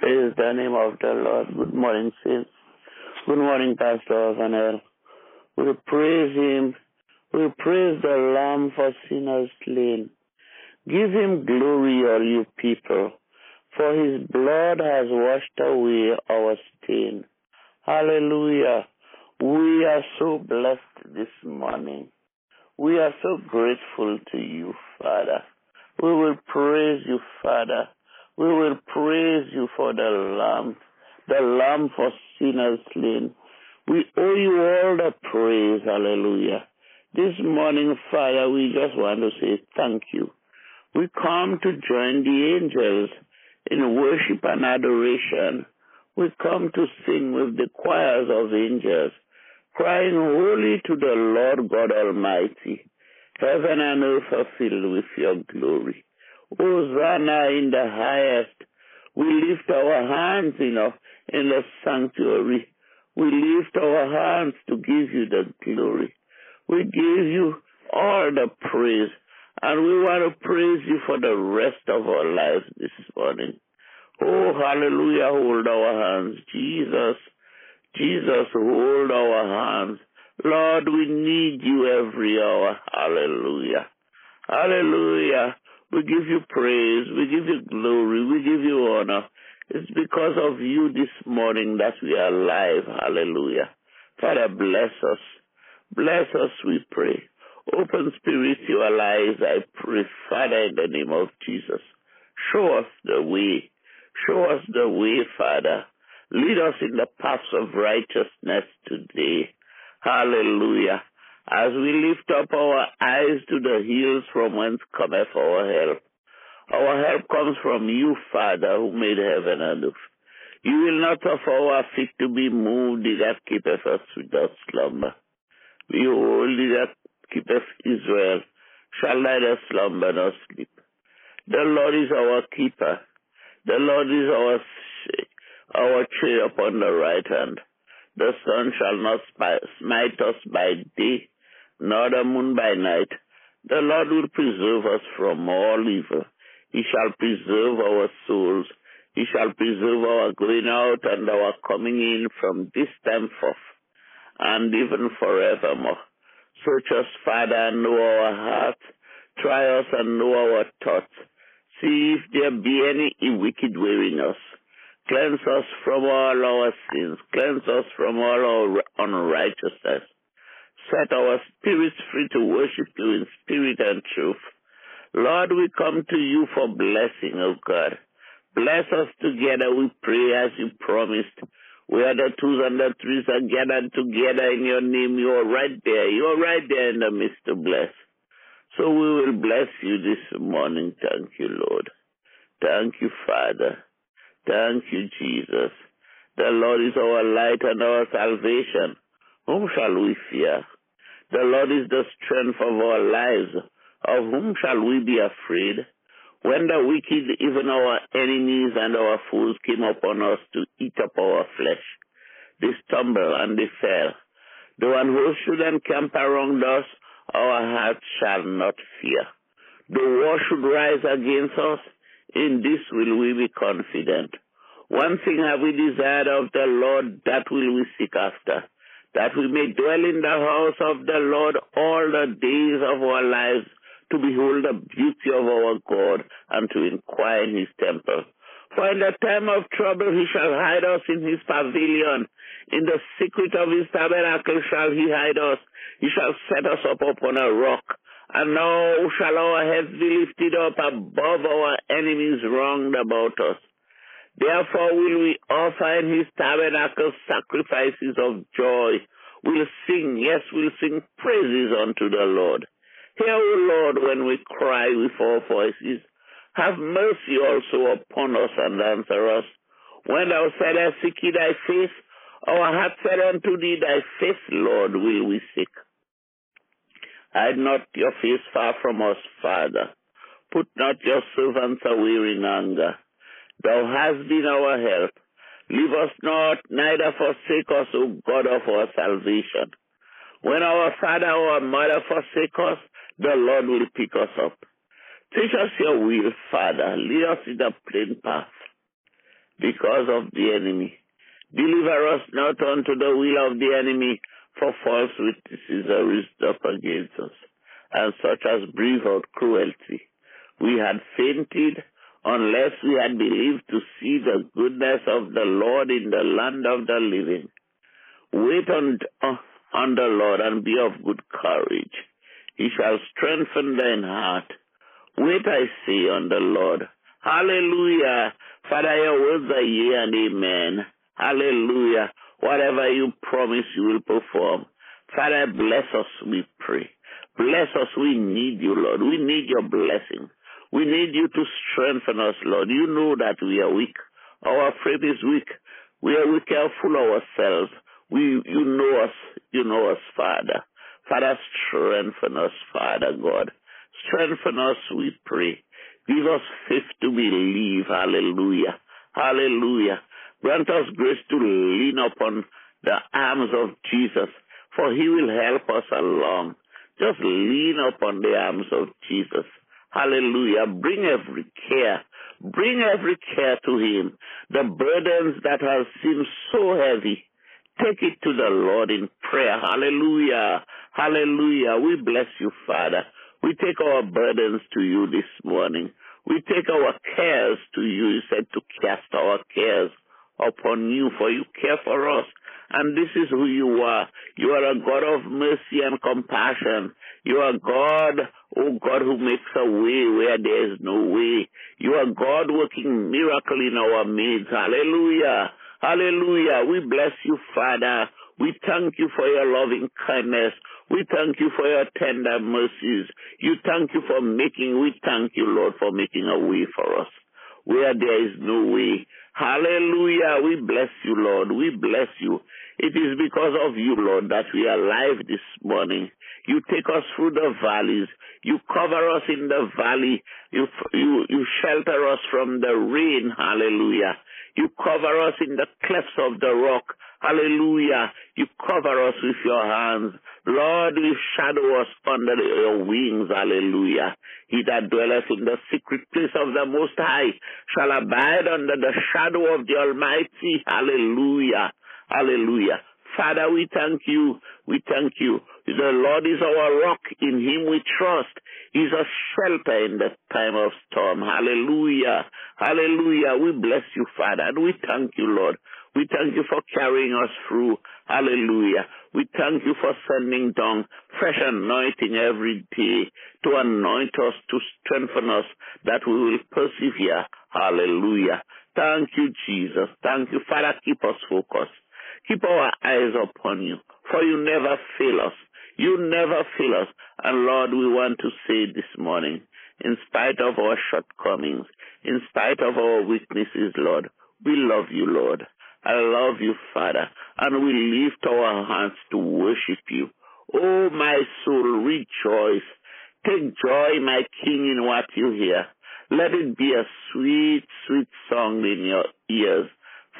Praise the name of the Lord. Good morning, saints. Good morning, Pastor Vanel. We praise him. We praise the Lamb for sinners slain. Give him glory, all you people, for his blood has washed away our stain. Hallelujah. We are so blessed this morning. We are so grateful to you, Father. We will praise you, Father. We will praise you for the Lamb, the Lamb for sinners slain. We owe you all the praise, hallelujah. This morning, Father, we just want to say thank you. We come to join the angels in worship and adoration. We come to sing with the choirs of angels, crying holy to the Lord God Almighty. Heaven and earth are filled with your glory. Hosanna in the highest. We lift our hands in, a, in the sanctuary. We lift our hands to give you the glory. We give you all the praise. And we want to praise you for the rest of our lives this morning. Oh, hallelujah, hold our hands. Jesus, Jesus, hold our hands. Lord, we need you every hour. Hallelujah. Hallelujah. We give you praise. We give you glory. We give you honor. It's because of you this morning that we are alive. Hallelujah. Father, bless us. Bless us, we pray. Open spiritual eyes, I pray, Father, in the name of Jesus. Show us the way. Show us the way, Father. Lead us in the paths of righteousness today. Hallelujah. As we lift up our eyes to the hills from whence cometh our help. Our help comes from you, Father, who made heaven and earth. You will not suffer our feet to be moved, that keepeth us without slumber. Behold, that keepeth Israel shall neither slumber nor sleep. The Lord is our keeper. The Lord is our our tree upon the right hand. The sun shall not smite us by day, nor the moon by night. The Lord will preserve us from all evil. He shall preserve our souls. He shall preserve our going out and our coming in from this time forth and even forevermore. Search us, Father, and know our hearts. Try us and know our thoughts. See if there be any wicked way in us. Cleanse us from all our sins. Cleanse us from all our unrighteousness. Set our spirits free to worship you in spirit and truth. Lord, we come to you for blessing, O God. Bless us together, we pray, as you promised. Where the twos and the threes are gathered together in your name, you are right there. You are right there in the midst to bless. So we will bless you this morning. Thank you, Lord. Thank you, Father. Thank you, Jesus. The Lord is our light and our salvation. Whom shall we fear? The Lord is the strength of our lives. Of whom shall we be afraid? When the wicked, even our enemies and our foes, came upon us to eat up our flesh, they stumbled and they fell. Though an host should encamp around us, our hearts shall not fear. Though war should rise against us, in this will we be confident. One thing have we desired of the Lord, that will we seek after, that we may dwell in the house of the Lord all the days of our lives, to behold the beauty of our God and to inquire in his temple. For in the time of trouble he shall hide us in his pavilion. In the secret of his tabernacle shall he hide us. He shall set us up upon a rock. And now shall our heads be lifted up above our enemies round about us. Therefore will we offer in his tabernacle sacrifices of joy. We'll sing, yes, we'll sing praises unto the Lord. Hear, O Lord, when we cry with our voices. Have mercy also upon us and answer us. When thou saidst, Seek ye thy face, our heart said unto thee, Thy face, Lord, will we seek. Hide not your face far from us, Father. Put not your servants away in anger. Thou hast been our help. Leave us not, neither forsake us, O God of our salvation. When our father or mother forsake us, the Lord will pick us up. Teach us your will, Father. Lead us in the plain path. because of the enemy. Deliver us not unto the will of the enemy, for false witnesses are raised up against us, and such as breathe out cruelty. We had fainted unless we had believed to see the goodness of the Lord in the land of the living. Wait on, uh, on the Lord and be of good courage. He shall strengthen thine heart. Wait, I say, on the Lord. Hallelujah. Father, your words are yea and amen. Hallelujah. Whatever you promise, you will perform. Father, bless us, we pray. Bless us, we need you, Lord. We need your blessing. We need you to strengthen us, Lord. You know that we are weak. Our faith is weak. We are weak and full ourselves. We, you know us. You know us, Father. Father, strengthen us, Father God. Strengthen us, we pray. Give us faith to believe. Hallelujah. Hallelujah. Grant us grace to lean upon the arms of Jesus, for he will help us along. Just lean upon the arms of Jesus. Hallelujah. Bring every care. Bring every care to him. The burdens that have seemed so heavy. Take it to the Lord in prayer. Hallelujah. Hallelujah. We bless you, Father. We take our burdens to you this morning. We take our cares to you. You said to cast our cares upon you, for you care for us. And this is who you are. You are a God of mercy and compassion. You are God, oh God, who makes a way where there is no way. You are God working miracle in our midst. Hallelujah. Hallelujah. We bless you, Father. We thank you for your loving kindness. We thank you for your tender mercies. You thank you for making, we thank you, Lord, for making a way for us where there is no way. Hallelujah. We bless you, Lord. We bless you. It is because of you, Lord, that we are alive this morning. You take us through the valleys. You cover us in the valley. You, you, you shelter us from the rain. Hallelujah. You cover us in the clefts of the rock. Hallelujah. You cover us with your hands. Lord, you shadow us under your wings. Hallelujah. He that dwelleth in the secret place of the Most High shall abide under the shadow of the Almighty. Hallelujah. Hallelujah. Father, we thank you. We thank you. The Lord is our rock. In him we trust. He's a shelter in the time of storm. Hallelujah. Hallelujah. We bless you, Father, and we thank you, Lord. We thank you for carrying us through. Hallelujah. We thank you for sending down fresh anointing every day to anoint us, to strengthen us, that we will persevere. Hallelujah. Thank you, Jesus. Thank you, Father. Keep us focused. Keep our eyes upon you, for you never fail us. You never fail us. And Lord, we want to say this morning, in spite of our shortcomings, in spite of our weaknesses, Lord, we love you, Lord. I love you, Father, and we lift our hands to worship you. Oh, my soul, rejoice. Take joy, my King, in what you hear. Let it be a sweet, sweet song in your ears.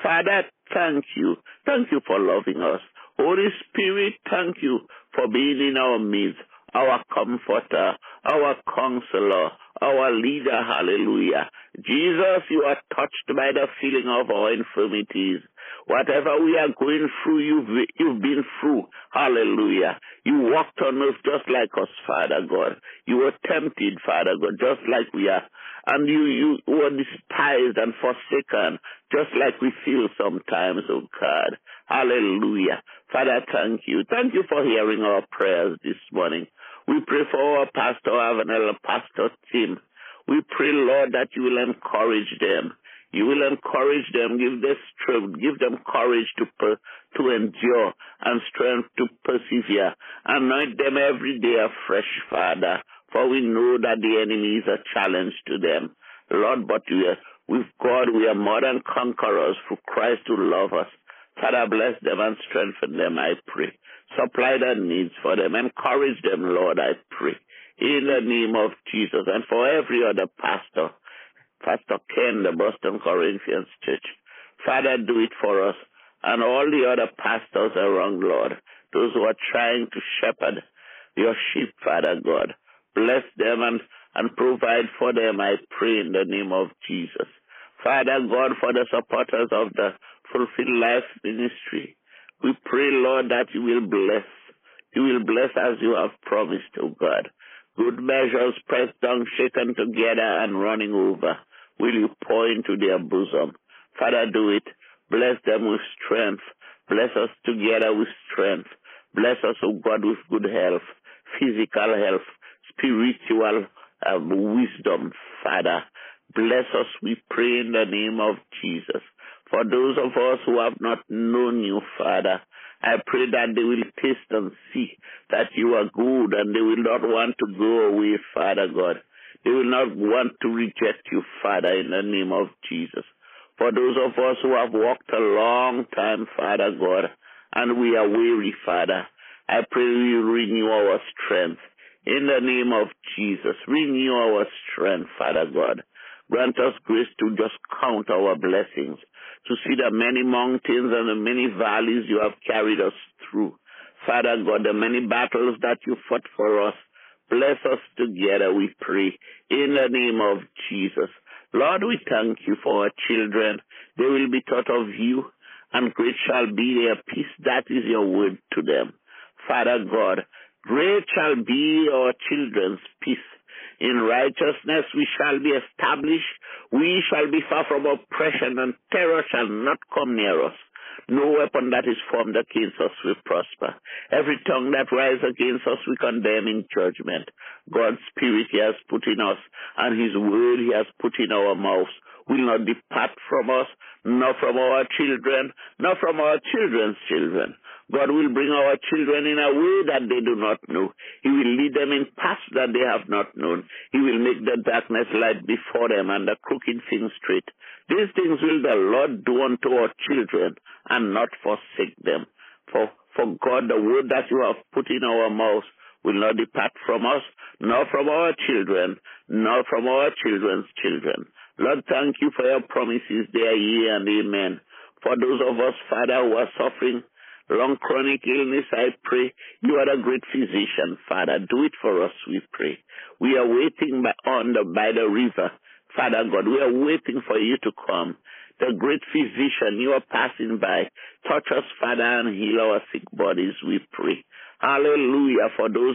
Father, thank you. Thank you for loving us. Holy Spirit, thank you for being in our midst, our comforter, our counselor, our leader. Hallelujah. Jesus, you are touched by the feeling of our infirmities. Whatever we are going through, you've, you've been through. Hallelujah. You walked on earth just like us, Father God. You were tempted, Father God, just like we are. And you, you were despised and forsaken, just like we feel sometimes, oh God. Hallelujah. Father, thank you. Thank you for hearing our prayers this morning. We pray for our pastor, Avenel, Pastor Tim. We pray, Lord, that you will encourage them. You will encourage them, give them strength, give them courage to per, to endure and strength to persevere. Anoint them every day afresh, Father, for we know that the enemy is a challenge to them. Lord, but we are, with God we are more than conquerors through Christ who love us. Father, bless them and strengthen them, I pray. Supply their needs for them. Encourage them, Lord, I pray. In the name of Jesus and for every other pastor, Pastor Ken, the Boston Corinthians Church. Father, do it for us and all the other pastors around, Lord, those who are trying to shepherd your sheep, Father God. Bless them and, and provide for them, I pray in the name of Jesus. Father God, for the supporters of the Fulfilled Life Ministry, we pray, Lord, that you will bless. You will bless as you have promised, O God. Good measures pressed down, shaken together, and running over. Will you pour into their bosom? Father, do it. Bless them with strength. Bless us together with strength. Bless us, O God, with good health, physical health, spiritual uh, wisdom, Father. Bless us, we pray in the name of Jesus. For those of us who have not known you, Father, I pray that they will taste and see that you are good and they will not want to go away, Father God. They will not want to reject you, Father, in the name of Jesus. For those of us who have walked a long time, Father God, and we are weary, Father, I pray you renew our strength. In the name of Jesus, renew our strength, Father God. Grant us grace to just count our blessings, to see the many mountains and the many valleys you have carried us through. Father God, the many battles that you fought for us. Bless us together, we pray, in the name of Jesus. Lord, we thank you for our children. They will be taught of you, and great shall be their peace. That is your word to them. Father God, great shall be our children's peace. In righteousness we shall be established. We shall be far from oppression, and terror shall not come near us. No weapon that is formed against us will prosper. Every tongue that rises against us we condemn in judgment. God's Spirit He has put in us, and His Word He has put in our mouths will not depart from us, nor from our children, nor from our children's children. God will bring our children in a way that they do not know. He will lead them in paths that they have not known. He will make the darkness light before them and the crooked things straight. These things will the Lord do unto our children and not forsake them. For, for God, the word that you have put in our mouths will not depart from us, nor from our children, nor from our children's children. Lord, thank you for your promises. They are yea and amen. For those of us, Father, who are suffering long chronic illness, I pray you are a great physician, Father. Do it for us, we pray. We are waiting by, on the, by the river, Father God. We are waiting for you to come. The great physician, you are passing by. Touch us, Father, and heal our sick bodies, we pray. Hallelujah. For those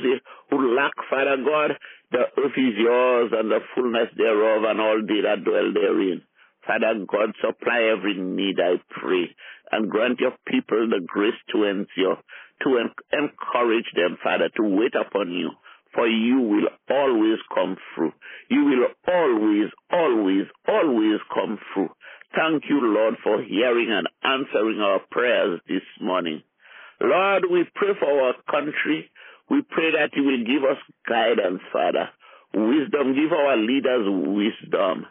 who lack, Father God, the earth is yours and the fullness thereof and all they that dwell therein. Father God, supply every need, I pray, and grant your people the grace to endure, to en- encourage them, Father, to wait upon you, for you will always come through. You will always, always, always come through. Thank you, Lord, for hearing and answering our prayers this morning. Lord, we pray for our country. We pray that you will give us guidance, Father. Wisdom. Give our leaders wisdom.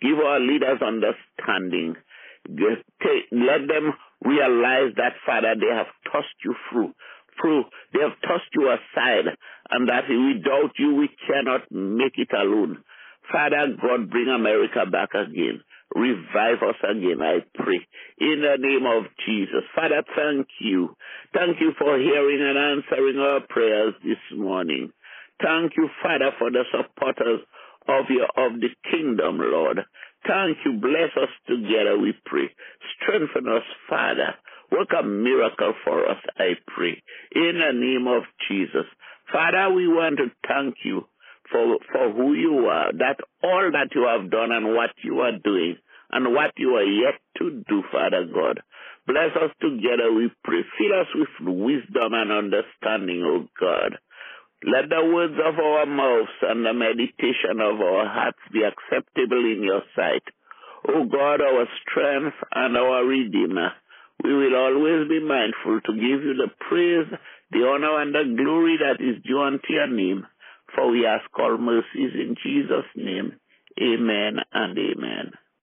Give our leaders understanding. Let them realize that, Father, they have tossed you through. Through, they have tossed you aside, and that without you we cannot make it alone. Father God, bring America back again. Revive us again, I pray. In the name of Jesus. Father, thank you. Thank you for hearing and answering our prayers this morning. Thank you, Father, for the supporters of your of the kingdom, Lord. Thank you. Bless us together, we pray. Strengthen us, Father. Work a miracle for us, I pray. In the name of Jesus. Father, we want to thank you for, for who you are, that all that you have done and what you are doing and what you are yet to do, Father God. Bless us together, we pray. Fill us with wisdom and understanding, O God. Let the words of our mouths and the meditation of our hearts be acceptable in your sight. O God, our strength and our Redeemer, we will always be mindful to give you the praise, the honor, and the glory that is due unto your name. For we ask all mercies in Jesus' name. Amen and amen.